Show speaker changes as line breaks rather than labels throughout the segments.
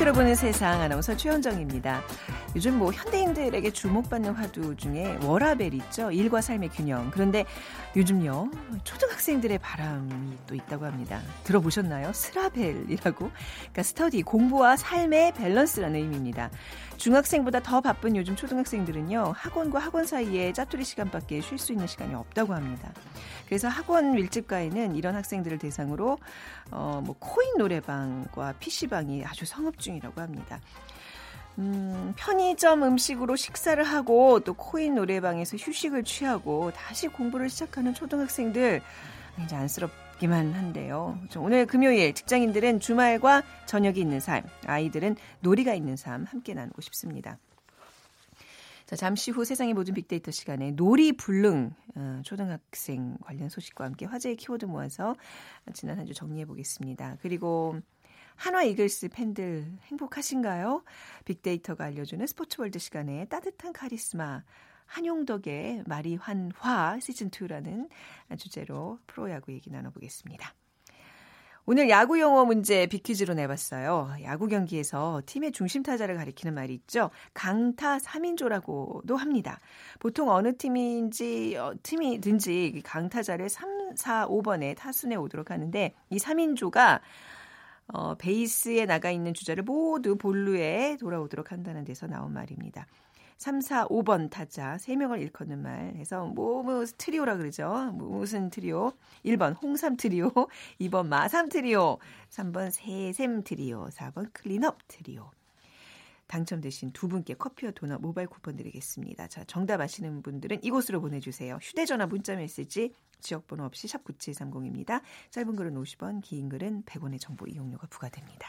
빅데이터로 보는 세상 아나운서 최현정입니다. 요즘 뭐 현대인들에게 주목받는 화두 중에 워라벨 있죠. 일과 삶의 균형. 그런데 요즘요. 초등학생들의 바람이 또 있다고 합니다. 들어보셨나요? 스라벨이라고. 그러니까 스터디, 공부와 삶의 밸런스라는 의미입니다. 중학생보다 더 바쁜 요즘 초등학생들은요. 학원과 학원 사이에 짜투리 시간밖에 쉴 수 있는 시간이 없다고 합니다. 그래서 학원 밀집가에는 이런 학생들을 대상으로 어, 뭐 코인 노래방과 PC방이 아주 성업 중이라고 합니다. 음, 편의점 음식으로 식사를 하고 또 코인 노래방에서 휴식을 취하고 다시 공부를 시작하는 초등학생들 이제 안쓰럽기만 한데요. 오늘 금요일 직장인들은 주말과 저녁이 있는 삶, 아이들은 놀이가 있는 삶 함께 나누고 싶습니다. 자, 잠시 후 세상의 모든 빅데이터 시간에 놀이 불능 어, 초등학생 관련 소식과 함께 화제의 키워드 모아서 지난 한 주 정리해 보겠습니다. 그리고 한화 이글스 팬들 행복하신가요? 빅데이터가 알려주는 스포츠월드 시간에 따뜻한 카리스마 한용덕의 마리환화 시즌2라는 주제로 프로야구 얘기 나눠보겠습니다. 오늘 야구 용어 문제 비퀴즈로 내봤어요. 야구 경기에서 팀의 중심 타자를 가리키는 말이 있죠. 강타 3인조라고도 합니다. 보통 어느 팀인지 어, 팀이든지 강타자를 3, 4, 5번에 타순에 오도록 하는데 이 3인조가 어, 베이스에 나가 있는 주자를 모두 본루에 돌아오도록 한다는 데서 나온 말입니다. 3, 4, 5번 타자 3명을 일컫는 말 해서 뭐, 뭐 트리오라 그러죠. 뭐, 무슨 트리오? 1번 홍삼 트리오, 2번 마삼 트리오, 3번 새샘 트리오, 4번 클린업 트리오. 당첨되신 두 분께 커피와 도넛 모바일 쿠폰 드리겠습니다. 자, 정답 아시는 분들은 이곳으로 보내주세요. 휴대전화 문자 메시지 지역번호 없이 샵 9730입니다. 짧은 글은 50원, 긴 글은 100원의 정보 이용료가 부과됩니다.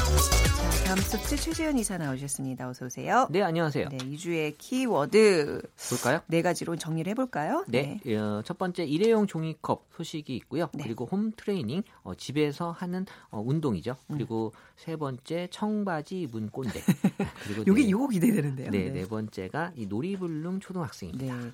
소프트 최재현 이사 나오셨습니다. 어서 오세요.
네, 안녕하세요.
네, 2주의 키워드
볼까요?
네 가지로 정리를 해볼까요?
네, 네. 어, 첫 번째 일회용 종이컵 소식이 있고요. 네. 그리고 홈 트레이닝 어, 집에서 하는 어, 운동이죠. 음. 그리고 음. 세 번째 청바지 문 꼰대.
그리고 여기 네, 요거 기대되는데요.
네, 네, 네 번째가 이 놀이불능 초등학생입니다. 네.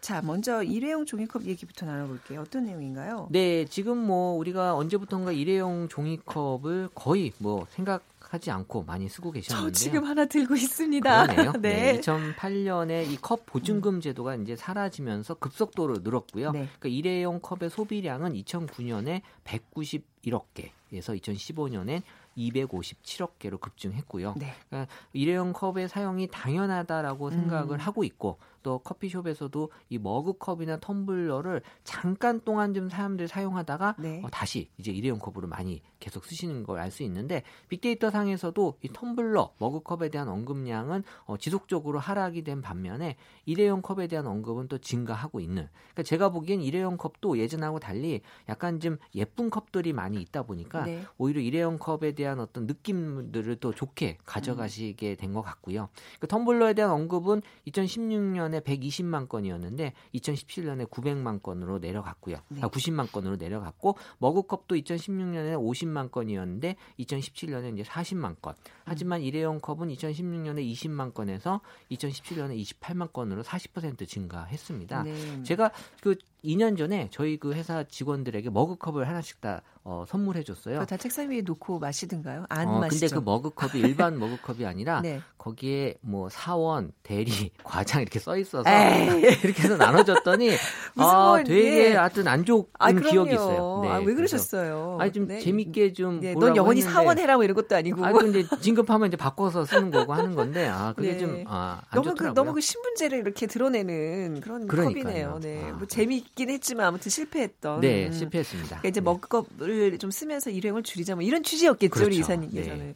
자, 먼저 일회용 종이컵 얘기부터 나눠볼게요. 어떤 내용인가요?
네, 지금 뭐 우리가 언제부턴가 일회용 종이컵을 거의 뭐 생각 하지 않고 많이 쓰고 계셨는데요.
저 지금 하나 들고 있습니다.
그러네요. 네. 네 2008년에 이 컵 보증금 제도가 이제 사라지면서 급속도로 늘었고요. 네. 그러니까 일회용 컵의 소비량은 2009년에 191억 개에서 2015년엔 257억 개로 급증했고요. 네. 그러니까 일회용 컵의 사용이 당연하다라고 생각을 음. 하고 있고 또 커피숍에서도 이 머그컵이나 텀블러를 잠깐 동안 좀 사람들이 사용하다가 네. 어, 다시 이제 일회용 컵으로 많이 계속 쓰시는 걸 알 수 있는데 빅데이터 상에서도 이 텀블러, 머그컵에 대한 언급량은 어, 지속적으로 하락이 된 반면에 일회용 컵에 대한 언급은 또 증가하고 있는. 그러니까 제가 보기엔 일회용 컵도 예전하고 달리 약간 좀 예쁜 컵들이 많이 있다 보니까 네. 오히려 일회용 컵에 대한 어떤 느낌들을 또 좋게 가져가시게 된 것 같고요. 그 텀블러에 대한 언급은 2016년 2017년에 120만 건이었는데 2017년에 900만 건으로 내려갔고요. 네. 아, 90만 건으로 내려갔고 머그컵도 2016년에 50만 건이었는데 2017년에 이제 40만 건. 하지만 일회용 컵은 2016년에 20만 건에서 2017년에 28만 건으로 40% 증가했습니다. 네. 제가 그 2년 전에 저희 그 회사 직원들에게 머그컵을 하나씩 다 어, 선물해 줬어요.
다 책상 위에 놓고 마시든가요? 안
어,
마시죠.
근데 그 머그컵이 일반 머그컵이 아니라 네. 거기에 뭐 사원, 대리, 과장 이렇게 써 있어서 이렇게 해서 나눠줬더니 아, 뭐, 되게 네. 하여튼 안 좋은 아, 기억이 있어요.
네, 아, 왜 그러셨어요?
아니 좀 네. 재밌게 좀
네, 넌 영원히 사원 해라 뭐 이런 것도 아니고.
아, 근데 진급하면 이제 바꿔서 쓰는 거고 하는 건데 아, 그게 네. 좀 아, 안
너무
좋더라고요.
그 너무 그 신분제를 이렇게 드러내는 그런 그러니까요. 컵이네요. 네. 아. 뭐 재미 있긴 했지만 아무튼 실패했던.
네, 음. 실패했습니다.
그러니까 이제 네. 먹컵을 좀 쓰면서 일회용을 줄이자 뭐 이런 취지였겠죠, 그렇죠. 우리 이사님께서는. 네.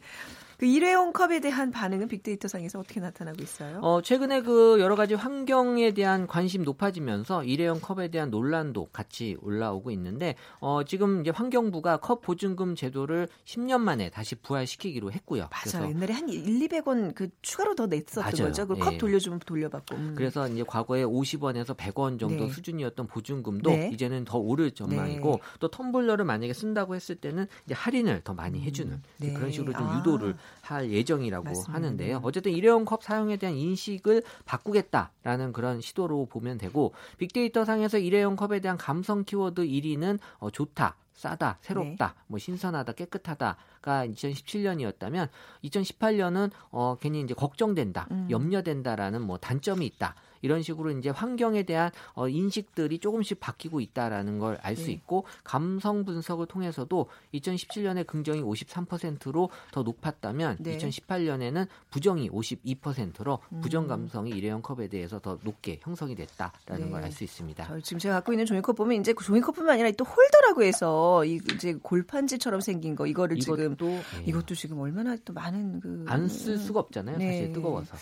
그 일회용 컵에 대한 반응은 빅데이터 상에서 어떻게 나타나고 있어요?
어, 최근에 그 여러 가지 환경에 대한 관심 높아지면서 일회용 컵에 대한 논란도 같이 올라오고 있는데 어, 지금 이제 환경부가 컵 보증금 제도를 10년 만에 다시 부활시키기로 했고요.
맞아요. 옛날에 한 1, 200원 그 추가로 더 냈었던 맞아요. 거죠. 그컵 예. 돌려주면 돌려받고.
음. 그래서 이제 과거에 50원에서 100원 정도 네. 수준이었던 보증금도 네. 이제는 더 오를 전망이고 네. 또 텀블러를 만약에 쓴다고 했을 때는 이제 할인을 더 많이 해주는 음. 네. 그런 식으로 좀 아. 유도를 할 예정이라고 맞습니다. 하는데요. 어쨌든 일회용 컵 사용에 대한 인식을 바꾸겠다라는 그런 시도로 보면 되고 빅데이터 상에서 일회용 컵에 대한 감성 키워드 1위는 어, 좋다. 싸다, 새롭다, 네. 뭐 신선하다, 깨끗하다가 2017년이었다면 2018년은 어 괜히 이제 걱정된다, 음. 염려된다라는 뭐 단점이 있다. 이런 식으로 이제 환경에 대한 어, 인식들이 조금씩 바뀌고 있다라는 걸 알수 네. 있고 감성 분석을 통해서도 2017년에 긍정이 53%로 더 높았다면 네. 2018년에는 부정이 52%로 음. 부정 감성이 일회용 컵에 대해서 더 높게 형성이 됐다라는 네. 걸알 수 있습니다.
지금 제가 갖고 있는 종이컵 보면 이제 종이컵뿐만 아니라 또 홀더라고 해서 이제 골판지처럼 생긴 거 이거를 이것도, 지금 네. 이것도 지금 얼마나 또 많은 그
안 쓸 수가 없잖아요. 사실 네. 뜨거워서.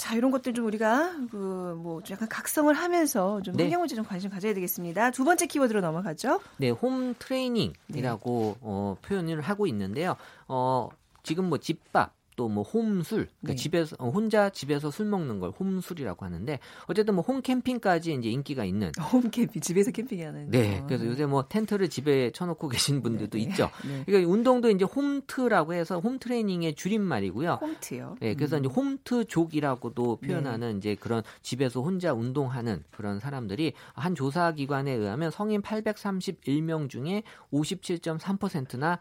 네.
자, 이런 것들 좀 우리가 그 뭐 약간 각성을 하면서 좀 네. 환경 문제 좀 관심 가져야 되겠습니다. 두 번째 키워드로 넘어가죠.
네, 홈 트레이닝이라고 네. 어, 표현을 하고 있는데요. 어, 지금 뭐 집밥 또 뭐 홈술, 그러니까 네. 집에서 어, 혼자 집에서 술 먹는 걸 홈술이라고 하는데 어쨌든 뭐 홈캠핑까지 이제 인기가 있는
홈캠핑 집에서 캠핑하는
네, 그래서 요새 뭐 텐트를 집에 쳐놓고 계신 분들도 네, 네. 있죠. 네. 그러니까 운동도 이제 홈트라고 해서 홈 트레이닝의 줄임말이고요.
홈트요.
네, 그래서 음. 이제 홈트족이라고도 표현하는 네. 이제 그런 집에서 혼자 운동하는 그런 사람들이 한 조사 기관에 의하면 성인 831명 중에 57.3%나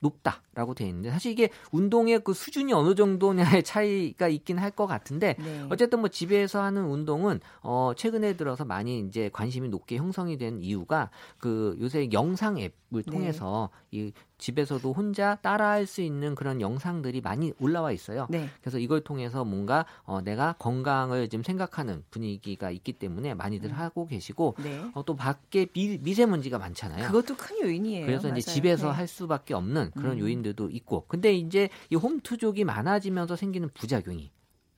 높다라고 돼 있는데 사실 이게 운동의 그 수준이 어느 정도냐의 차이가 있긴 할 것 같은데 네. 어쨌든 뭐 집에서 하는 운동은 어 최근에 들어서 많이 이제 관심이 높게 형성이 된 이유가 그 요새 영상 앱을 네. 통해서 네. 이 집에서도 혼자 따라할 수 있는 그런 영상들이 많이 올라와 있어요. 네. 그래서 이걸 통해서 뭔가 어, 내가 건강을 좀 생각하는 분위기가 있기 때문에 많이들 음. 하고 계시고 네. 어, 또 밖에 미, 미세먼지가 많잖아요.
그것도 큰 요인이에요.
그래서
맞아요.
이제 집에서 네. 할 수밖에 없는 그런 음. 요인들도 있고, 근데 이제 이 홈투족이 많아지면서 생기는 부작용이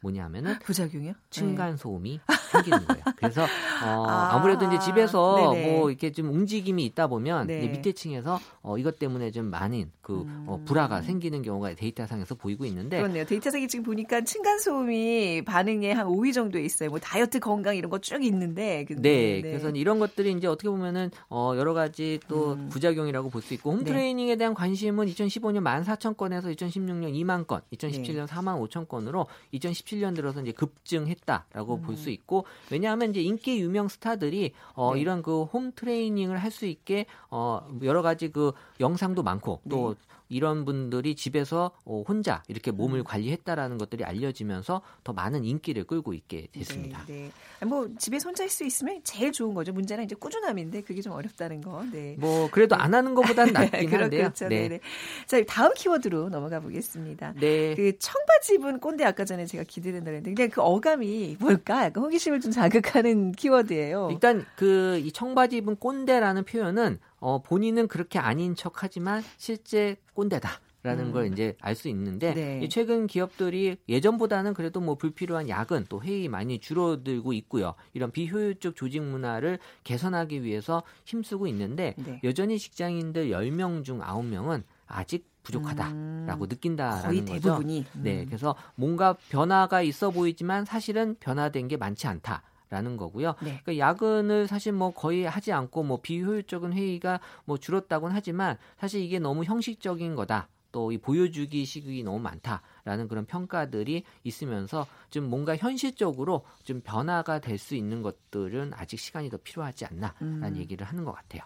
뭐냐면은
부작용이요?
층간 소음이 네. 생기는 거예요. 그래서 어, 아, 무래도 이제 집에서 네네. 뭐 이렇게 좀 움직임이 있다 보면 네. 밑에 층에서 어, 이것 때문에 좀 많은 그 어, 음. 어, 불화가 생기는 경우가 데이터상에서 보이고 있는데
그렇네요. 데이터상에 지금 보니까 층간 소음이 반응에 한 5위 정도에 있어요. 뭐 다이어트 건강 이런 거 쭉 있는데
네, 네, 그래서 이런 것들이 이제 어떻게 보면은 어, 여러 가지 또 음. 부작용이라고 볼 수 있고 홈 네. 트레이닝에 대한 관심은 2015년 14,000건에서 2016년 2만 건, 2017년 4만 5천 건으로 2017년 들어서 이제 급증했다라고 음. 볼수 있고 왜냐하면 이제 인기 유명 스타들이 어, 네. 이런 그 홈 트레이닝을 할 수 있게 어, 여러 가지 그 영상도 많고 또 네. 이런 분들이 집에서 어, 혼자 이렇게 몸을 음. 관리했다라는 것들이 알려지면서 더 많은 인기를 끌고 있게 됐습니다.
네, 네. 뭐 집에서 혼자 할 수 있으면 제일 좋은 거죠. 문제는 이제 꾸준함인데 그게 좀 어렵다는 거. 네.
뭐 그래도 안 하는 것보다는 낫긴 한데요.
그렇죠. 네. 네. 자 다음 키워드로 넘어가 보겠습니다. 네. 그 청바지 입은 꼰대 아까 전에 제가 기대된다 그랬는데 그냥 그 어감이 뭘까? 약간 호기심을 좀 자극하는 키워드예요.
일단 그 이 청바지 입은 꼰대라는 표현은 어, 본인은 그렇게 아닌 척 하지만 실제 꼰대다. 라는 음. 걸 이제 알 수 있는데 네. 최근 기업들이 예전보다는 그래도 뭐 불필요한 야근 또 회의 많이 줄어들고 있고요. 이런 비효율적 조직 문화를 개선하기 위해서 힘쓰고 있는데 네. 여전히 직장인들 10명 중 9명은 아직 부족하다라고 음. 느낀다라는 거의
대부분이.
거죠. 네, 음. 그래서 뭔가 변화가 있어 보이지만 사실은 변화된 게 많지 않다. 라는 거고요. 네. 그러니까 야근을 사실 뭐 거의 하지 않고 뭐 비효율적인 회의가 뭐 줄었다고는 하지만 사실 이게 너무 형식적인 거다. 또 이 보여주기 식이 너무 많다라는 그런 평가들이 있으면서 좀 뭔가 현실적으로 좀 변화가 될 수 있는 것들은 아직 시간이 더 필요하지 않나라는 음. 얘기를 하는 것 같아요.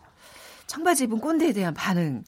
청바지 입은 꼰대에 대한 반응.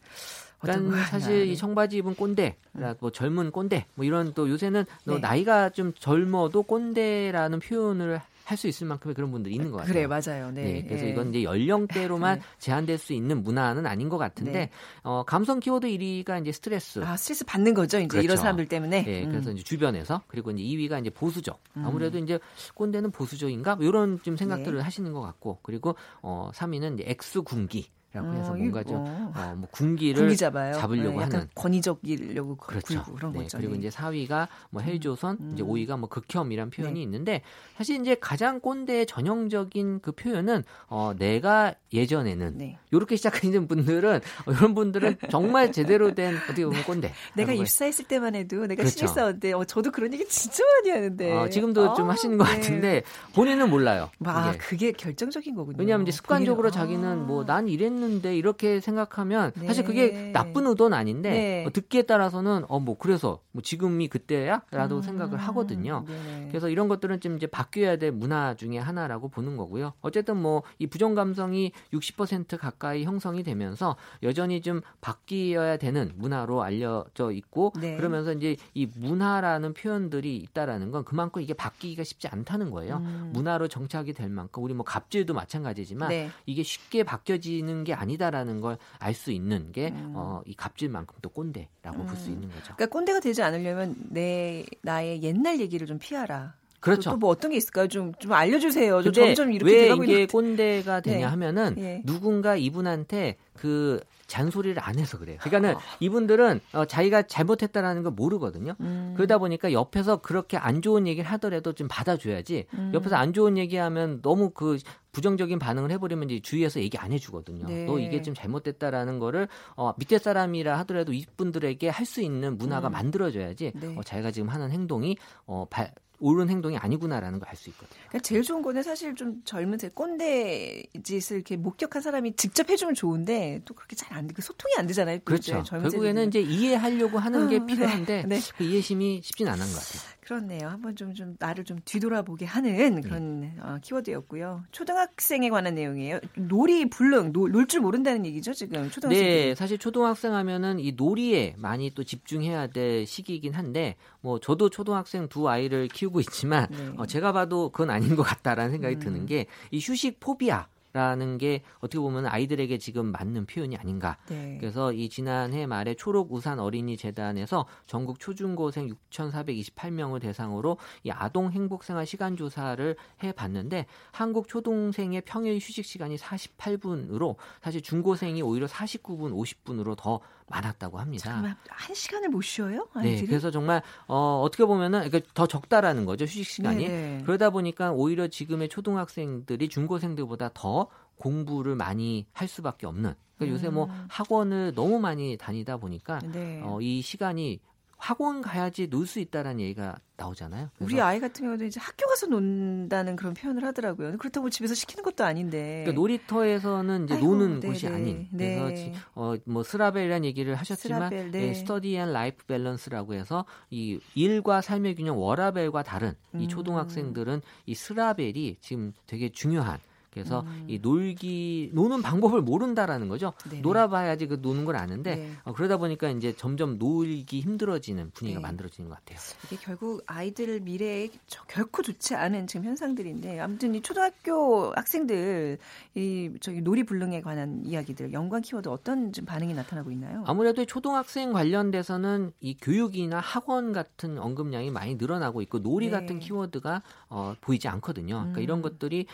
그러니까 사실 이 청바지 입은 꼰대, 음. 뭐 젊은 꼰대, 뭐 이런 또 요새는 네. 나이가 좀 젊어도 꼰대라는 표현을 할 수 있을 만큼의 그런 분들이 있는 것 같아요.
그래 맞아요. 네. 네
그래서 네. 이건 이제 연령대로만 네. 제한될 수 있는 문화는 아닌 것 같은데 네. 어, 감성 키워드 1위가 이제 스트레스.
아 스트레스 받는 거죠. 이제 그렇죠. 이런 사람들 때문에.
네. 음. 그래서 이제 주변에서 그리고 이제 2위가 이제 보수적. 음. 아무래도 이제 꼰대는 보수적인가 뭐 이런 좀 생각들을 네. 하시는 것 같고 그리고 어 3위는 이제 X 군기. 해서 어, 뭔가 좀 어, 뭐 군기를 잡으려고 네, 하는
권위적이려고
그렇죠.
그런
네,
거죠.
그리고 이제 4위가 뭐 헬조선, 음. 이제 5위가 뭐 극혐이란 표현이 네. 있는데 사실 이제 가장 꼰대의 전형적인 그 표현은 어 내가 예전에는 네. 이렇게 시작하는 분들은 어, 이런 분들은 정말 제대로 된 어떻게 보면 꼰대.
내가 입사했을 때만 해도 내가 그렇죠. 신입사원때 어, 저도 그런 얘기 진짜 많이 하는데
어, 지금도 아, 좀 하시는 것 네. 같은데 본인은 몰라요.
아, 그게, 그게 결정적인 거군요.
왜냐하면 이제 습관적으로 자기는 뭐난 이랬는 데 이렇게 생각하면 네. 사실 그게 나쁜 의도는 아닌데 네. 어, 듣기에 따라서는 어 뭐 그래서 뭐 지금이 그때야라도 음, 생각을 하거든요. 네. 그래서 이런 것들은 좀 이제 바뀌어야 될 문화 중에 하나라고 보는 거고요. 어쨌든 뭐 이 부정 감성이 60% 가까이 형성이 되면서 여전히 좀 바뀌어야 되는 문화로 알려져 있고 네. 그러면서 이제 이 문화라는 표현들이 있다라는 건 그만큼 이게 바뀌기가 쉽지 않다는 거예요. 음. 문화로 정착이 될 만큼 우리 뭐 갑질도 마찬가지지만 네. 이게 쉽게 바뀌어지는 게 아니다라는 걸 알 수 있는 게이 음. 어, 갑질만큼 또 꼰대라고 음. 볼수 있는 거죠.
그러니까 꼰대가 되지 않으려면 내 나의 옛날 얘기를 좀 피하라.
그렇죠.
또 뭐 어떤 게 있을까요? 좀, 좀 알려주세요. 좀 점점 이렇게
왜 이게. 꼰대가 되냐 네. 하면은 네. 누군가 이분한테 그 잔소리를 안 해서 그래요. 그러니까는 아. 이분들은 어, 자기가 잘못했다라는 걸 모르거든요. 음. 그러다 보니까 옆에서 그렇게 안 좋은 얘기를 하더라도 좀 받아줘야지. 음. 옆에서 안 좋은 얘기하면 너무 그 부정적인 반응을 해버리면 이제 주위에서 얘기 안 해주거든요. 네. 너 이게 좀 잘못됐다라는 거를 어, 밑에 사람이라 하더라도 이분들에게 할 수 있는 문화가 음. 만들어져야지 네. 어, 자기가 지금 하는 행동이 어, 발, 옳은 행동이 아니구나라는 걸 알 수 있거든요.
그러니까 제일 좋은 거는 사실 좀 젊은 세 꼰대 짓을 이렇게 목격한 사람이 직접 해주면 좋은데 또 그렇게 잘안 돼. 그 소통이 안 되잖아요.
그렇죠. 결국에는 이제 이해하려고 하는 게 어, 필요한데 네. 그 이해심이 쉽진 않은 것 같아요.
그렇네요. 한번 좀, 좀 나를 좀 뒤돌아보게 하는 네. 그런 네. 어, 키워드였고요. 초등학생에 관한 내용이에요. 놀이 불능, 놀 줄 모른다는 얘기죠, 지금 초등학생.
네, 사실 초등학생 하면은 이 놀이에 많이 또 집중해야 될 시기이긴 한데, 뭐 저도 초등학생 두 아이를 키우고 있지만, 네. 어, 제가 봐도 그건 아닌 것 같다라는 생각이 음. 드는 게 이 휴식 포비아. 라는 게 어떻게 보면 아이들에게 지금 맞는 표현이 아닌가. 네. 그래서 이 지난해 말에 초록 우산 어린이 재단에서 전국 초중고생 6,428명을 대상으로 이 아동 행복 생활 시간 조사를 해 봤는데 한국 초등생의 평일 휴식 시간이 48분으로 사실 중고생이 오히려 49분, 50분으로 더 많았다고 합니다.
정말 한 시간을 못 쉬어요?
네, 아이들이? 네, 그래서 정말 어, 어떻게 보면은 그러니까 더 적다라는 거죠 휴식 시간이. 네네. 그러다 보니까 오히려 지금의 초등학생들이 중고생들보다 더 공부를 많이 할 수밖에 없는. 그러니까 요새 뭐 음. 학원을 너무 많이 다니다 보니까 네. 어, 이 시간이 학원 가야지 놀 수 있다라는 얘기가 나오잖아요.
우리 아이 같은 경우도 이제 학교 가서 논다는 그런 표현을 하더라고요. 그렇다고 집에서 시키는 것도 아닌데.
그러니까 놀이터에서는 이제 아이고, 노는 네네. 곳이 아닌. 네. 그래서 어, 뭐 스라벨이라는 얘기를 하셨지만 스라벨, 네. 예, study and life balance라고 해서 이 일과 삶의 균형 워라벨과 다른 이 음. 초등학생들은 이 스라벨이 지금 되게 중요한 그래서 음. 이 놀기 노는 방법을 모른다라는 거죠. 네네. 놀아봐야지 그 노는 걸 아는데 네. 어, 그러다 보니까 이제 점점 놀기 힘들어지는 분위기가 네. 만들어지는 것 같아요.
이게 결국 아이들 미래에 결코 좋지 않은 지금 현상들인데 아무튼 이 초등학교 학생들 이 저기 놀이 불능에 관한 이야기들 연관 키워드 어떤 좀 반응이 나타나고 있나요?
아무래도 초등학생 관련돼서는 이 교육이나 학원 같은 언급량이 많이 늘어나고 있고 놀이 네. 같은 키워드가 어, 보이지 않거든요. 그러니까 음. 이런 것들이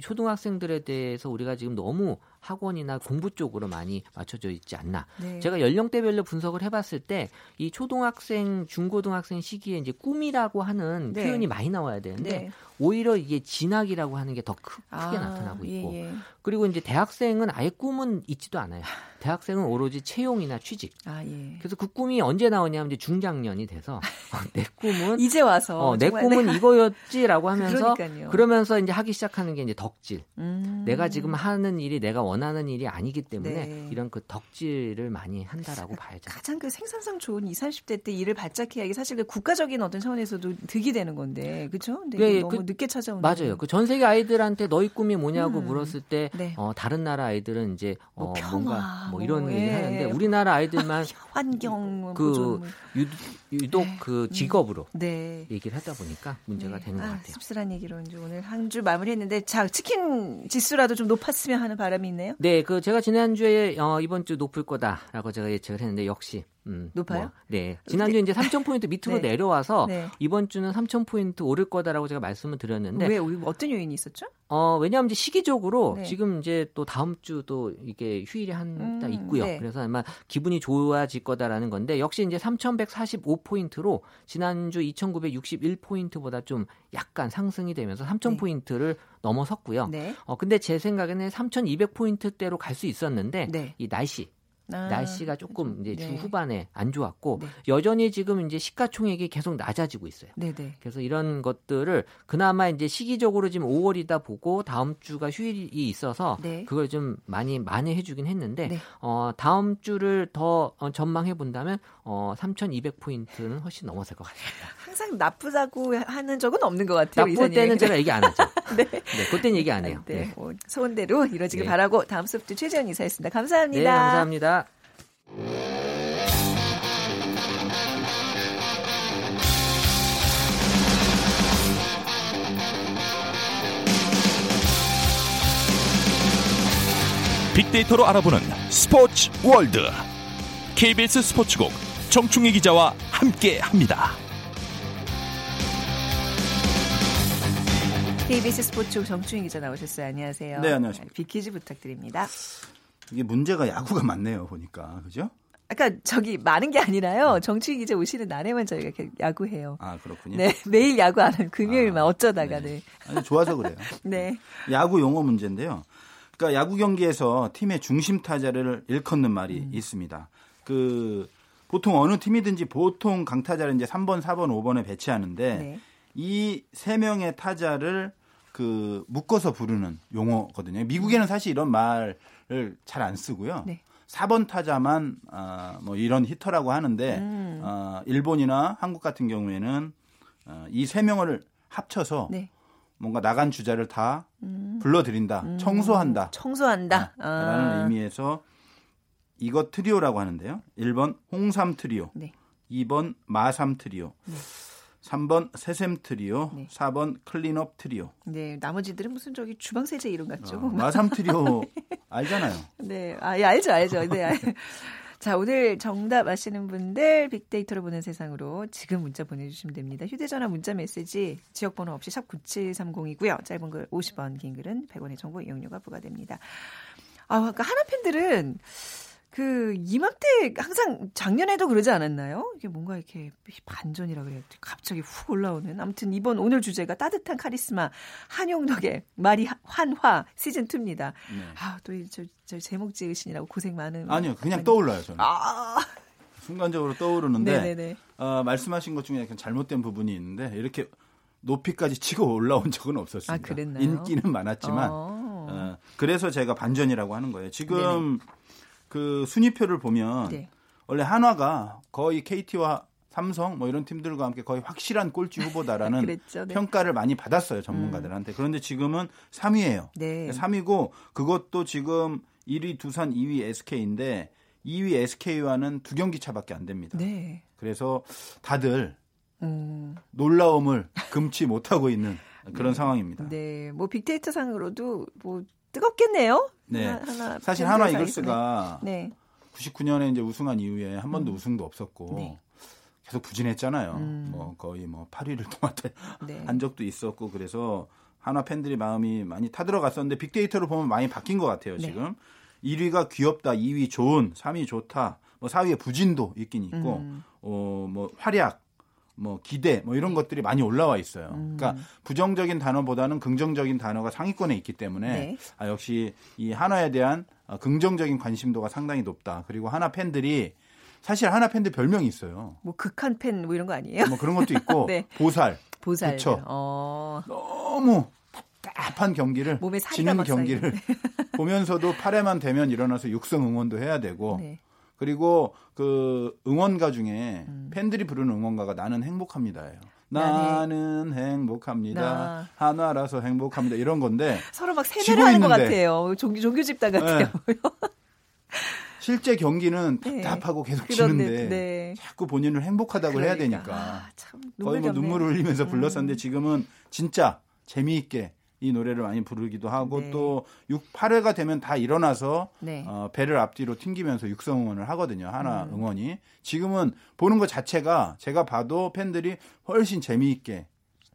초등학생 학생들에 대해서 우리가 지금 너무 학원이나 공부 쪽으로 많이 맞춰져 있지 않나. 네. 제가 연령대별로 분석을 해봤을 때 이 초등학생, 중고등학생 시기에 이제 꿈이라고 하는 네. 표현이 많이 나와야 되는데 네. 오히려 이게 진학이라고 하는 게 더 크게 아, 나타나고 예, 있고 예, 예. 그리고 이제 대학생은 아예 꿈은 있지도 않아요. 대학생은 오로지 채용이나 취직. 아, 예. 그래서 그 꿈이 언제 나오냐면 이제 중장년이 돼서 어, 내 꿈은
이제 와서
어, 내 꿈은 내가... 이거였지라고 하면서 그러니까요. 그러면서 이제 하기 시작하는 게 이제 덕질. 음... 내가 지금 하는 일이 내가 원하는 일이 아니기 때문에 네. 이런 그 덕질을 많이 한다라고 봐야죠.
가장 그 생산성 좋은 20, 30대 때 일을 발작해야 이게 사실 그 국가적인 어떤 차원에서도 득이 되는 건데 그렇죠? 네, 너무 그, 늦게 찾아오는
맞아요. 그 전 세계 아이들한테 너희 꿈이 뭐냐고 음. 물었을 때 네. 어, 다른 나라 아이들은 이제 뭐 어, 평화, 뭔가 뭐 이런 뭐, 얘기를 예. 하는데 우리나라 아이들만
환경
뭐그 유, 유독 네. 그 음. 직업으로 네. 얘기를 하다 보니까 문제가 네. 되는 것 아, 같아요.
씁쓸한 얘기로 이제 오늘 한 주 마무리했는데 자 치킨 지수라도 좀 높았으면 하는 바람이 있네요.
네, 그 제가 지난 주에 어, 이번 주 높을 거다라고 제가 예측을 했는데 역시 음,
높아요?
뭐, 네. 지난주 에 이제 3천 포인트 밑으로 네. 내려와서 네. 이번 주는 3천 포인트 오를 거다라고 제가 말씀을 드렸는데
왜 어떤 요인이 있었죠?
어, 왜냐하면 이제 시기적으로 네. 지금 이제 또 다음 주도 이게 휴일이 한달 음, 있고요. 네. 그래서 아마 기분이 좋아질 거다라는 건데 역시 이제 3,145 포인트로 지난주 2,961 포인트보다 좀 약간 상승이 되면서 3,000 포인트를 넘어섰고요. 어, 근데 제 생각에는 3,200 포인트대로 갈 수 있었는데 이 날씨 아, 날씨가 조금 이제 주 네. 후반에 안 좋았고 네. 여전히 지금 이제 시가총액이 계속 낮아지고 있어요. 네네. 네. 그래서 이런 것들을 그나마 이제 시기적으로 지금 5월이다 보고 다음 주가 휴일이 있어서 네. 그걸 좀 많이 만회해 주긴 했는데 네. 어 다음 주를 더 어, 전망해 본다면 어 3,200 포인트는 훨씬 넘어설 것 같습니다.
항상 나쁘다고 하는 적은 없는 것 같아요.
나쁠. 때는 제가 얘기 안 하죠. 네. 네, 그때는 얘기 안 해요.
네. 네. 뭐 소원대로 이루어지길 바라고 다음 수업도 최재현 이사였습니다. 감사합니다. 네,
감사합니다.
빅데이터로 알아보는 스포츠 월드 KBS 스포츠국 정충희 기자와 함께합니다.
KBS 스포츠 정충희 기자 나오셨어요. 안녕하세요.
네, 안녕하세요.
비키즈 부탁드립니다.
이게 문제가 야구가 많네요, 보니까. 그죠?
아까 저기 많은 게 아니라요. 네. 정치 기자 오시는 날에만 저희가 이렇게 야구해요.
아 그렇군요.
네 매일 야구 안 하는 금요일만 아, 어쩌다가 네. 네.
아니 좋아서 그래요. 네. 야구 용어 문제인데요. 그러니까 야구 경기에서 팀의 중심 타자를 일컫는 말이 음. 있습니다. 그 보통 어느 팀이든지 보통 강타자를 이제 3번, 4번, 5번에 배치하는데 네. 이세 명의 타자를 그 묶어서 부르는 용어거든요. 미국에는 사실 이런 말 잘 안 쓰고요. 네. 4번 타자만 어, 뭐 이런 히터라고 하는데 음. 어, 일본이나 한국 같은 경우에는 어, 이세 명을 합쳐서 네. 뭔가 나간 주자를 다 음. 불러들인다, 음. 청소한다,
청소한다
아, 라는 아. 의미에서 이거 트리오라고 하는데요. 1번 홍삼 트리오, 네. 2번 마삼 트리오. 네. 3번 새샘 트리오, 네. 4번 클린업 트리오.
네, 나머지들은 무슨 저기 주방 세제 이름 같죠? 어,
마삼 트리오 알잖아요.
네, 아, 예, 알죠, 알죠. 네. 알. 자, 오늘 정답 아시는 분들 빅데이터로 보는 세상으로 지금 문자 보내주시면 됩니다. 휴대전화 문자 메시지 지역번호 없이 샵 9730이고요. 짧은 글 50원, 긴 글은 100원의 정보 이용료가 부과됩니다. 아, 그러니까 한화 팬들은 그 이맘때 항상 작년에도 그러지 않았나요? 이게 뭔가 이렇게 반전이라 그래요. 갑자기 훅 올라오는. 아무튼 이번 오늘 주제가 따뜻한 카리스마 한용덕의 말이 환화 시즌 2입니다. 네. 아, 또 저 저 제목 지으시느라고 고생 많은
아니요. 그냥 많이... 떠올라요, 저는. 아. 순간적으로 떠오르는데 네네네. 어, 말씀하신 것 중에 약간 잘못된 부분이 있는데 이렇게 높이까지 치고 올라온 적은 없었습니다. 아, 그랬나요? 인기는 많았지만 어. 어, 그래서 제가 반전이라고 하는 거예요. 지금 네네. 그 순위표를 보면 네. 원래 한화가 거의 KT와 삼성 뭐 이런 팀들과 함께 거의 확실한 꼴찌 후보다라는 그랬죠, 네. 평가를 많이 받았어요 전문가들한테. 음. 그런데 지금은 3위예요. 네. 3위고 그것도 지금 1위 두산, 2위 SK인데 2위 SK와는 두 경기 차밖에 안 됩니다. 네. 그래서 다들 음. 놀라움을 금치 못하고 있는 그런 네. 상황입니다.
네, 뭐 빅데이터 상으로도 뭐 뜨겁겠네요.
네. 하나, 사실 한화 이글스가 네. 99년에 이제 우승한 이후에 한 번도 음. 우승도 없었고 네. 계속 부진했잖아요. 음. 뭐 거의 뭐 8위를 도맡아 네. 한 적도 있었고 그래서 한화 팬들이 마음이 많이 타들어갔었는데 빅데이터로 보면 많이 바뀐 것 같아요. 네. 지금 1위가 귀엽다, 2위 좋은, 3위 좋다, 뭐 4위에 부진도 있긴 있고 음. 어뭐 활약 뭐 기대 뭐 이런 네. 것들이 많이 올라와 있어요. 음. 그러니까 부정적인 단어보다는 긍정적인 단어가 상위권에 있기 때문에 네. 아 역시 이 한화에 대한 어, 긍정적인 관심도가 상당히 높다. 그리고 한화 팬들이 사실 한화 팬들 별명이 있어요.
뭐 극한 팬 뭐 이런 거 아니에요?
뭐 그런 것도 있고 네. 보살.
보살.
그쵸? 어. 너무 답답한 경기를 몸에 지는 경기를 보면서도 8회만 되면 일어나서 육성 응원도 해야 되고 네. 그리고 그 응원가 중에 음. 팬들이 부르는 응원가가 나는 행복합니다예요. 나는 행복합니다. 나. 한화라서 행복합니다. 이런 건데
서로 막 세배를 하는 것 같아요. 종교 종교 집단 같아요. 네.
실제 경기는 네. 답답하고 계속 지는데 네. 자꾸 본인을 행복하다고 그러니까. 해야 되니까 아, 거의 뭐 눈물을 흘리면서 음. 불렀었는데 지금은 진짜 재미있게 이 노래를 많이 부르기도 하고 네. 또 6, 8회가 되면 다 일어나서 네. 어, 배를 앞뒤로 튕기면서 육성 응원을 하거든요. 하나 음. 응원이. 지금은 보는 것 자체가 제가 봐도 팬들이 훨씬 재미있게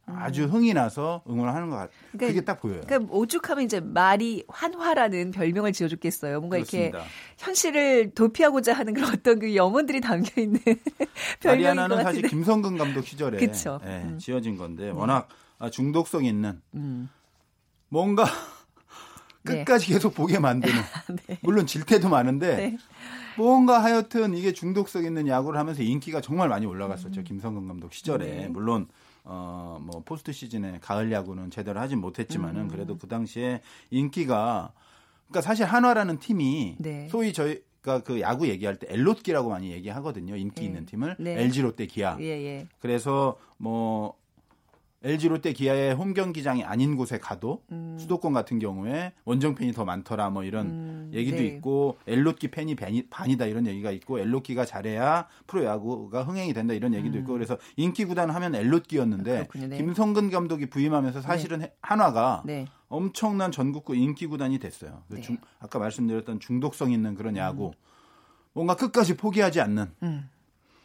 아주 음. 흥이 나서 응원을 하는 것 같아요. 그러니까, 그게 딱 보여요.
그러니까 오죽하면 이제 말이 환화라는 별명을 지어줬겠어요. 뭔가 그렇습니다. 이렇게 현실을 도피하고자 하는 그런 어떤 그 영혼들이 담겨 있는 별명인 것 같은데.
사실 김성근 감독 시절에 네, 음. 지어진 건데 네. 워낙 중독성 있는 음. 뭔가 네. 끝까지 네. 계속 보게 만드는 네. 물론 질 때도 많은데 네. 뭔가 하여튼 이게 중독성 있는 야구를 하면서 인기가 정말 많이 올라갔었죠. 음. 김성근 감독 시절에 네. 물론 어, 뭐, 포스트 시즌에 가을 야구는 제대로 하진 못했지만은 음. 그래도 그 당시에 인기가 그러니까 사실 한화라는 팀이 네. 소위 저희가 그 야구 얘기할 때 엘롯기라고 많이 얘기하거든요. 인기 네. 있는 팀을 네. LG 롯데 기아. 예, 예. 그래서 뭐 LG 롯데 기아의 홈 경기장이 아닌 곳에 가도 음. 수도권 같은 경우에 원정 팬이 더 많더라 뭐 이런 음. 얘기도 네. 있고 엘롯기 팬이 반이다 이런 얘기가 있고 엘롯기가 잘해야 프로야구가 흥행이 된다 이런 얘기도 음. 있고 그래서 인기 구단 하면 엘롯기였는데 네. 김성근 감독이 부임하면서 사실은 네. 한화가 네. 엄청난 전국구 인기 구단이 됐어요. 네. 중, 아까 말씀드렸던 중독성 있는 그런 야구 음. 뭔가 끝까지 포기하지 않는 음.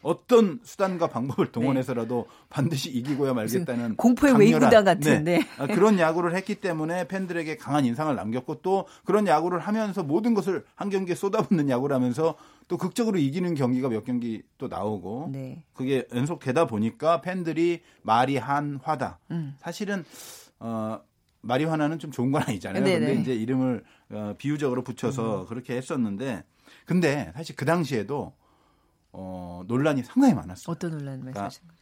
어떤 수단과 방법을 네. 동원해서라도 네. 반드시 이기고야 말겠다는
공포의 외구단 같은 네. 네.
아, 그런 야구를 했기 때문에 팬들에게 강한 인상을 남겼고 또 그런 야구를 하면서 모든 것을 한 경기에 쏟아붓는 야구를 하면서 또 극적으로 이기는 경기가 몇 경기 또 나오고 네. 그게 연속되다 보니까 팬들이 말이 한 화다. 음. 사실은 어 마리화나는 좀 좋은 건 아니잖아요. 네네. 근데 이제 이름을 어, 비유적으로 붙여서 음. 그렇게 했었는데 근데 사실 그 당시에도 어, 논란이 상당히 많았어요.
어떤 논란 그러니까 말씀하시는 거죠?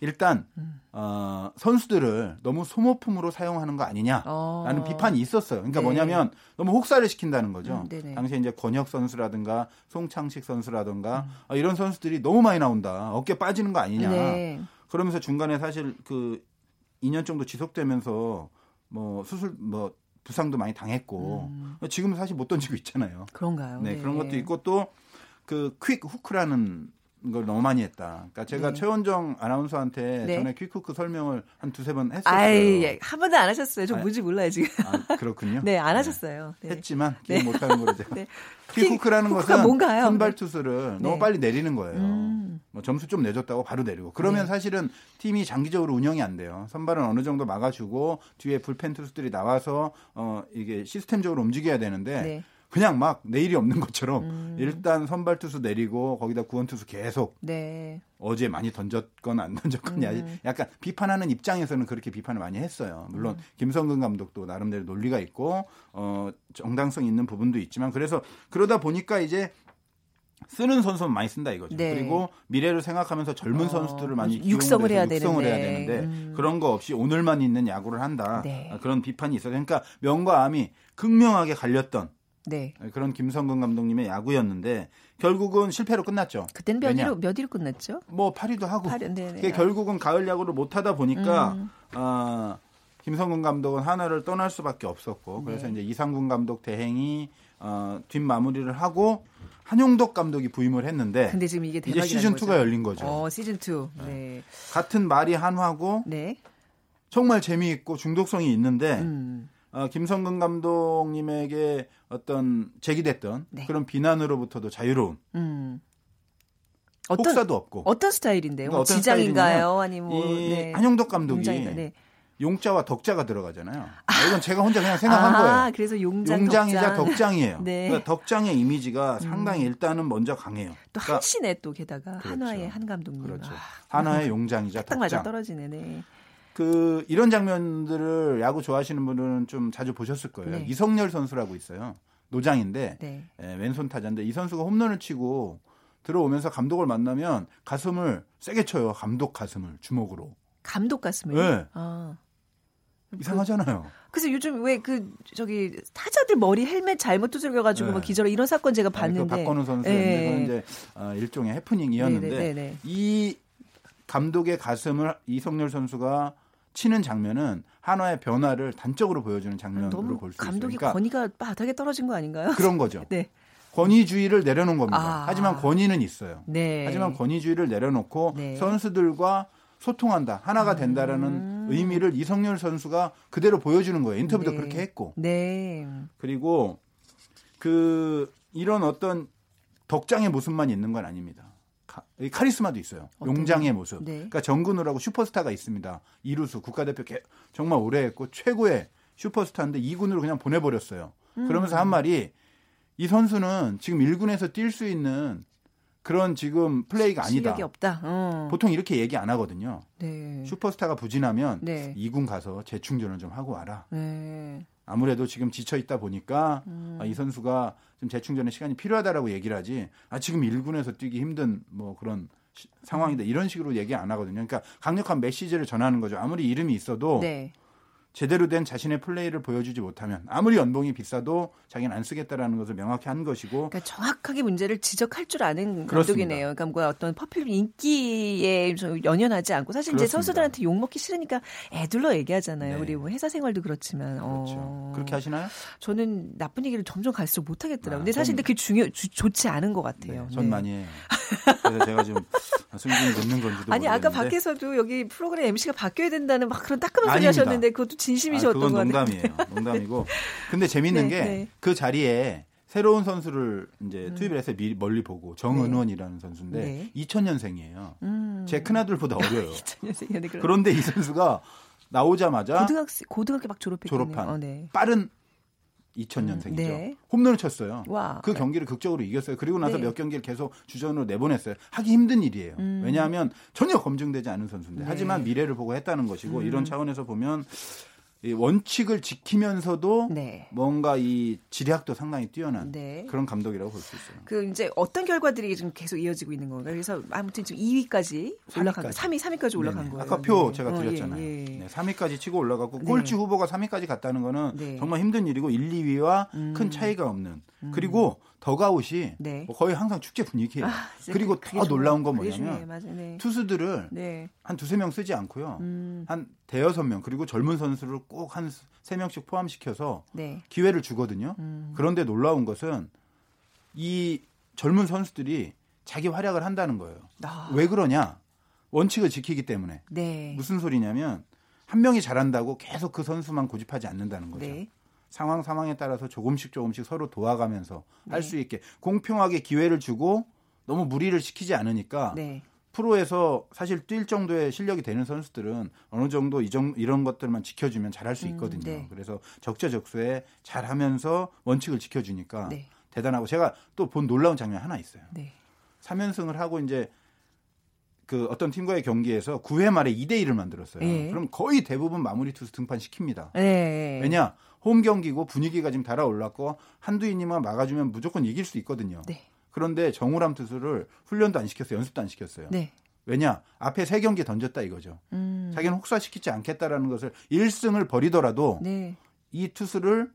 일단 음. 어, 선수들을 너무 소모품으로 사용하는 거 아니냐라는 어. 비판이 있었어요. 그러니까 네. 뭐냐면 너무 혹사를 시킨다는 거죠. 음, 당시에 이제 권혁 선수라든가 송창식 선수라든가 음. 어, 이런 선수들이 너무 많이 나온다. 어깨 빠지는 거 아니냐. 네. 그러면서 중간에 사실 그 2년 정도 지속되면서 뭐 수술 뭐 부상도 많이 당했고 음. 지금은 사실 못 던지고 있잖아요.
그런가요?
네, 네. 그런 것도 있고 또 그 퀵 후크라는 걸 너무 많이 했다. 그러니까 제가 네. 최원정 아나운서한테 네. 전에 퀵후크 설명을 한 두세 번 했었어요. 아이,
예. 한 번도 안 하셨어요. 저 뭔지 몰라요, 지금.
아, 그렇군요.
네, 안 하셨어요.
네. 했지만 기억 네. 못하는 거로 제가. 네. 퀵후크라는 것은 뭔가요? 선발 투수를 너무 네. 빨리 내리는 거예요. 음. 뭐 점수 좀 내줬다고 바로 내리고. 그러면 네. 사실은 팀이 장기적으로 운영이 안 돼요. 선발은 어느 정도 막아주고 뒤에 불펜 투수들이 나와서 어 이게 시스템적으로 움직여야 되는데 그냥 막 내일이 없는 것처럼 음. 일단 선발 투수 내리고 거기다 구원 투수 계속 네. 어제 많이 던졌건 안 던졌건 음. 약간 비판하는 입장에서는 그렇게 비판을 많이 했어요. 물론 음. 김성근 감독도 나름대로 논리가 있고 어 정당성 있는 부분도 있지만 그래서 그러다 보니까 이제 쓰는 선수는 많이 쓴다 이거죠. 네. 그리고 미래를 생각하면서 젊은 어, 선수들을 많이
육성을 해야
육성을
되는데,
해야 되는데 음. 그런 거 없이 오늘만 있는 야구를 한다. 네. 그런 비판이 있어요. 그러니까 명과 암이 극명하게 갈렸던 네. 그런 김성근 감독님의 야구였는데 결국은 실패로 끝났죠.
그때는 몇 위로 몇 위로 끝났죠?
뭐 8위도 하고. 8위, 네네. 결국은 가을 야구를 못 하다 보니까 음. 어, 김성근 감독은 하나를 떠날 수밖에 없었고 그래서 네. 이제 이상군 감독 대행이 어, 뒷마무리를 하고 한용덕 감독이 부임을 했는데
근데 지금 이게
이제 시즌 2가 열린 거죠.
어, 시즌 2. 네.
같은 말이 한화고 네. 정말 재미있고 중독성이 있는데 음. 어, 김성근 감독님에게 어떤 제기됐던 네. 그런 비난으로부터도 자유로운 음. 어떤, 혹사도 없고
어떤 스타일인데요? 그러니까 지장인가요? 아니면 뭐,
네. 한용덕 감독이 네. 용자와 덕자가 들어가잖아요. 아. 이건 제가 혼자 그냥 생각한 아, 거예요.
그래서 용장,
용장이자 덕장. 이에요 네. 그러니까 덕장의 이미지가 음. 상당히 일단은 먼저 강해요.
또 그러니까, 한신에 또 게다가 그렇죠. 한화의 한 감독님.
그렇죠. 아. 한화의 용장이자 덕장.
맞아 떨어지네. 네.
그 이런 장면들을 야구 좋아하시는 분들은 좀 자주 보셨을 거예요. 네. 이성열 선수라고 있어요. 노장인데 네. 에, 예, 왼손 타자인데 이 선수가 홈런을 치고 들어오면서 감독을 만나면 가슴을 세게 쳐요. 감독 가슴을 주먹으로.
감독 가슴을.
네. 아. 이상하잖아요.
그래서 요즘 왜 그 저기 타자들 머리 헬멧 잘못 두들겨 가지고 네. 뭐 기절 이런 사건 제가 봤는데. 아니,
그 박건우 선수의 네. 이제 어, 일종의 해프닝이었는데 네네네네. 네, 네, 네. 이 감독의 가슴을 이성열 선수가 치는 장면은 한화의 변화를 단적으로 보여주는 장면으로 볼 수 있어요.
감독이 그러니까 권위가 바닥에 떨어진 거 아닌가요?
그런 거죠. 네. 권위주의를 내려놓은 겁니다. 아. 하지만 권위는 있어요. 네. 하지만 권위주의를 내려놓고 네. 선수들과 소통한다, 하나가 된다라는 음. 의미를 이성열 선수가 그대로 보여주는 거예요. 인터뷰도 네. 그렇게 했고. 네. 그리고 그 이런 어떤 덕장의 모습만 있는 건 아닙니다. 카, 리스마도 있어요. 용장의 모습. 네. 그러니까 정근우라고 슈퍼스타가 있습니다. 이루수 국가대표 개, 정말 오래 했고 최고의 슈퍼스타인데 2군으로 그냥 보내버렸어요. 음. 그러면서 한 말이 이 선수는 지금 1군에서 뛸 수 있는 그런 지금 플레이가 아니다.
없다. 어.
보통 이렇게 얘기 안 하거든요. 네. 슈퍼스타가 부진하면 네. 2군 가서 재충전을 좀 하고 와라. 네. 아무래도 지금 지쳐 있다 보니까 음. 아, 이 선수가 좀 재충전의 시간이 필요하다라고 얘기를 하지. 아 지금 1군에서 뛰기 힘든 뭐 그런 시, 상황이다 이런 식으로 얘기 안 하거든요. 그러니까 강력한 메시지를 전하는 거죠. 아무리 이름이 있어도 네. 제대로 된 자신의 플레이를 보여주지 못하면 아무리 연봉이 비싸도 자기는 안 쓰겠다라는 것을 명확히 한 것이고
그러니까 정확하게 문제를 지적할 줄 아는 감독이네요. 그러니까 뭐 어떤 퍼플 인기에 좀 연연하지 않고 사실 그렇습니다. 이제 선수들한테 욕 먹기 싫으니까 애들로 얘기하잖아요. 네. 우리 뭐 회사 생활도 그렇지만
그렇죠. 어. 그렇게 하시나요?
저는 나쁜 얘기를 점점 갈수록 못 하겠더라고요. 아, 근데 사실 전... 그게 중요 주, 좋지 않은 것 같아요.
네, 전 네. 많이 해요. 그래서 제가 지금 승진이 늦는 건지도
아니
모르겠는데.
아까 밖에서도 여기 프로그램 MC가 바뀌어야 된다는 막 그런 따끔한 소리 하셨는데 그것도 진심이셨던 아,
그건 농담이에요. 농담이고. 근데 재밌는 네, 게그 네. 자리에 새로운 선수를 이제 음. 투입을 해서 미, 멀리 보고 정은원이라는 네. 선수인데 네. 2000년생이에요. 음. 제 큰아들보다 어려요. 2000년생이네. 그런데 이 선수가 나오자마자
고등학생 고등학교 막 졸업했겠네요.
졸업한 어, 네. 빠른 2000년생이죠. 음, 네. 홈런을 쳤어요. 와. 그 경기를 극적으로 이겼어요. 그리고 나서 네. 몇 경기를 계속 주전으로 내보냈어요. 하기 힘든 일이에요. 음. 왜냐하면 전혀 검증되지 않은 선수인데. 네. 하지만 미래를 보고 했다는 것이고 음. 이런 차원에서 보면 이 원칙을 지키면서도 네. 뭔가 이 지략도 상당히 뛰어난 네. 그런 감독이라고 볼 수 있어요.
그 이제 어떤 결과들이 지금 계속 이어지고 있는 건가요? 그래서 아무튼 지금 2위까지 올라간 거, 3위, 3위까지 올라간 네네. 거예요.
아까 표 네. 제가 드렸잖아요. 어, 예, 예. 네, 3위까지 치고 올라갔고 네. 꼴찌 후보가 3위까지 갔다는 거는 네. 정말 힘든 일이고 1, 2위와 음. 큰 차이가 없는 음. 그리고 더가웃이 네. 뭐 거의 항상 축제 분위기예요. 아, 그리고 더 놀라운 건 뭐냐면 네. 투수들을 네. 한 두세 명 쓰지 않고요. 음. 한 대여섯 명 그리고 젊은 선수를 꼭 한 세 명씩 포함시켜서 네. 기회를 주거든요. 음. 그런데 놀라운 것은 이 젊은 선수들이 자기 활약을 한다는 거예요. 아. 왜 그러냐? 원칙을 지키기 때문에. 네. 무슨 소리냐면 한 명이 잘한다고 계속 그 선수만 고집하지 않는다는 거죠. 네. 상황 상황에 따라서 조금씩 조금씩 서로 도와가면서 네. 할수 있게 공평하게 기회를 주고 너무 무리를 시키지 않으니까 네. 프로에서 사실 뛸 정도의 실력이 되는 선수들은 어느 정도 이정, 이런 것들만 지켜주면 잘할 수 음, 있거든요. 음, 네. 그래서 적재적소에 잘하면서 원칙을 지켜주니까 네. 대단하고 제가 또 본 놀라운 장면 하나 있어요. 네. 3연승을 하고 이제 그 어떤 팀과의 경기에서 9회 말에 2대 1을 만들었어요. 네. 그럼 거의 대부분 마무리 투수 등판시킵니다. 네. 왜냐? 홈 경기고 분위기가 지금 달아올랐고 한두 이닝만 막아주면 무조건 이길 수 있거든요. 네. 그런데 정우람 투수를 훈련도 안 시켰어요. 연습도 안 시켰어요. 네. 왜냐? 앞에 세 경기 던졌다 이거죠. 음. 자기는 혹사시키지 않겠다라는 것을 1승을 버리더라도 네. 이 투수를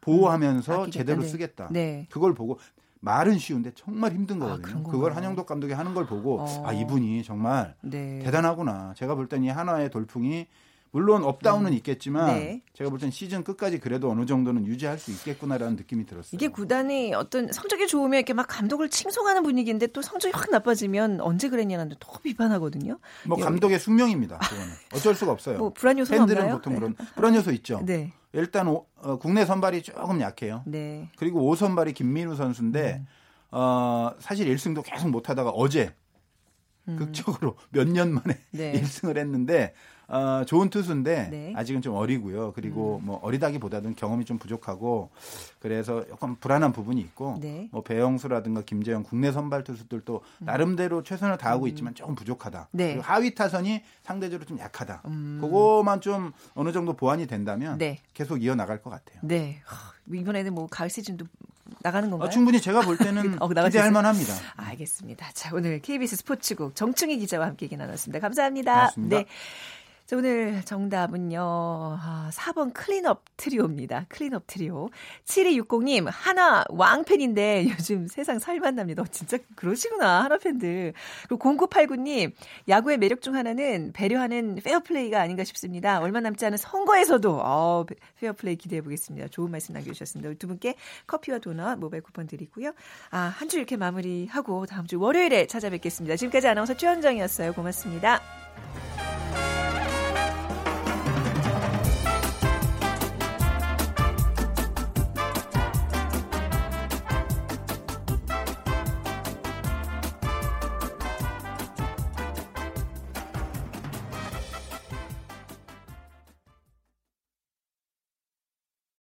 보호하면서 음, 제대로 네. 쓰겠다. 네. 그걸 보고 말은 쉬운데 정말 힘든 아, 거거든요. 아, 그걸 한용덕 감독이 하는 걸 보고 어. 아 이분이 정말 네. 대단하구나. 제가 볼 땐 이 하나의 돌풍이 물론 up down은 음. 있겠지만 네. 제가 볼 땐 시즌 끝까지 그래도 어느 정도는 유지할 수 있겠구나라는 느낌이 들었어요.
이게 구단이 어떤 성적이 좋으면 이렇게 막 감독을 칭송하는 분위기인데 또 성적이 확 나빠지면 언제 그랬냐는 듯 또 비판하거든요.
뭐 감독의 숙명입니다. 그거는 어쩔 수가 없어요.
뭐 불안 요소
팬들은
없나요?
보통 그런 불안 요소 있죠. 네. 일단 오, 어, 국내 선발이 조금 약해요. 네. 그리고 5선발이 김민우 선수인데 음. 어, 사실 1승도 계속 못하다가 어제 음. 극적으로 몇 년 만에 네. 1승을 했는데 어, 좋은 투수인데 네. 아직은 좀 어리고요. 그리고 음. 뭐 어리다기보다는 경험이 좀 부족하고 그래서 약간 불안한 부분이 있고 네. 뭐 배영수라든가 김재영 국내 선발 투수들도 음. 나름대로 최선을 다하고 음. 있지만 조금 부족하다. 네. 그리고 하위 타선이 상대적으로 좀 약하다. 음. 그거만 좀 어느 정도 보완이 된다면 네. 계속 이어 나갈 것 같아요.
네. 이번에는 뭐 가을 시즌도 나가는 건가요?
아, 충분히 제가 볼 때는 어, 기대할 만합니다.
알겠습니다. 자, 오늘 KBS 스포츠국 정충희 기자와 함께 얘기 나눴습니다. 감사합니다.
고맙습니다.
네. 자, 오늘 정답은요. 아, 4번 클린업 트리오입니다. 클린업 트리오. 7260님, 한화 왕팬인데 요즘 세상 살만납니다. 어, 진짜 그러시구나. 한화 팬들. 그리고 0989님, 야구의 매력 중 하나는 배려하는 페어플레이가 아닌가 싶습니다. 얼마 남지 않은 선거에서도 어, 페어플레이 기대해 보겠습니다. 좋은 말씀 남겨주셨습니다. 두 분께 커피와 도넛 모바일 쿠폰 드리고요. 아, 한 주 이렇게 마무리하고 다음 주 월요일에 찾아뵙겠습니다. 지금까지 아나운서 최현정이었어요. 고맙습니다.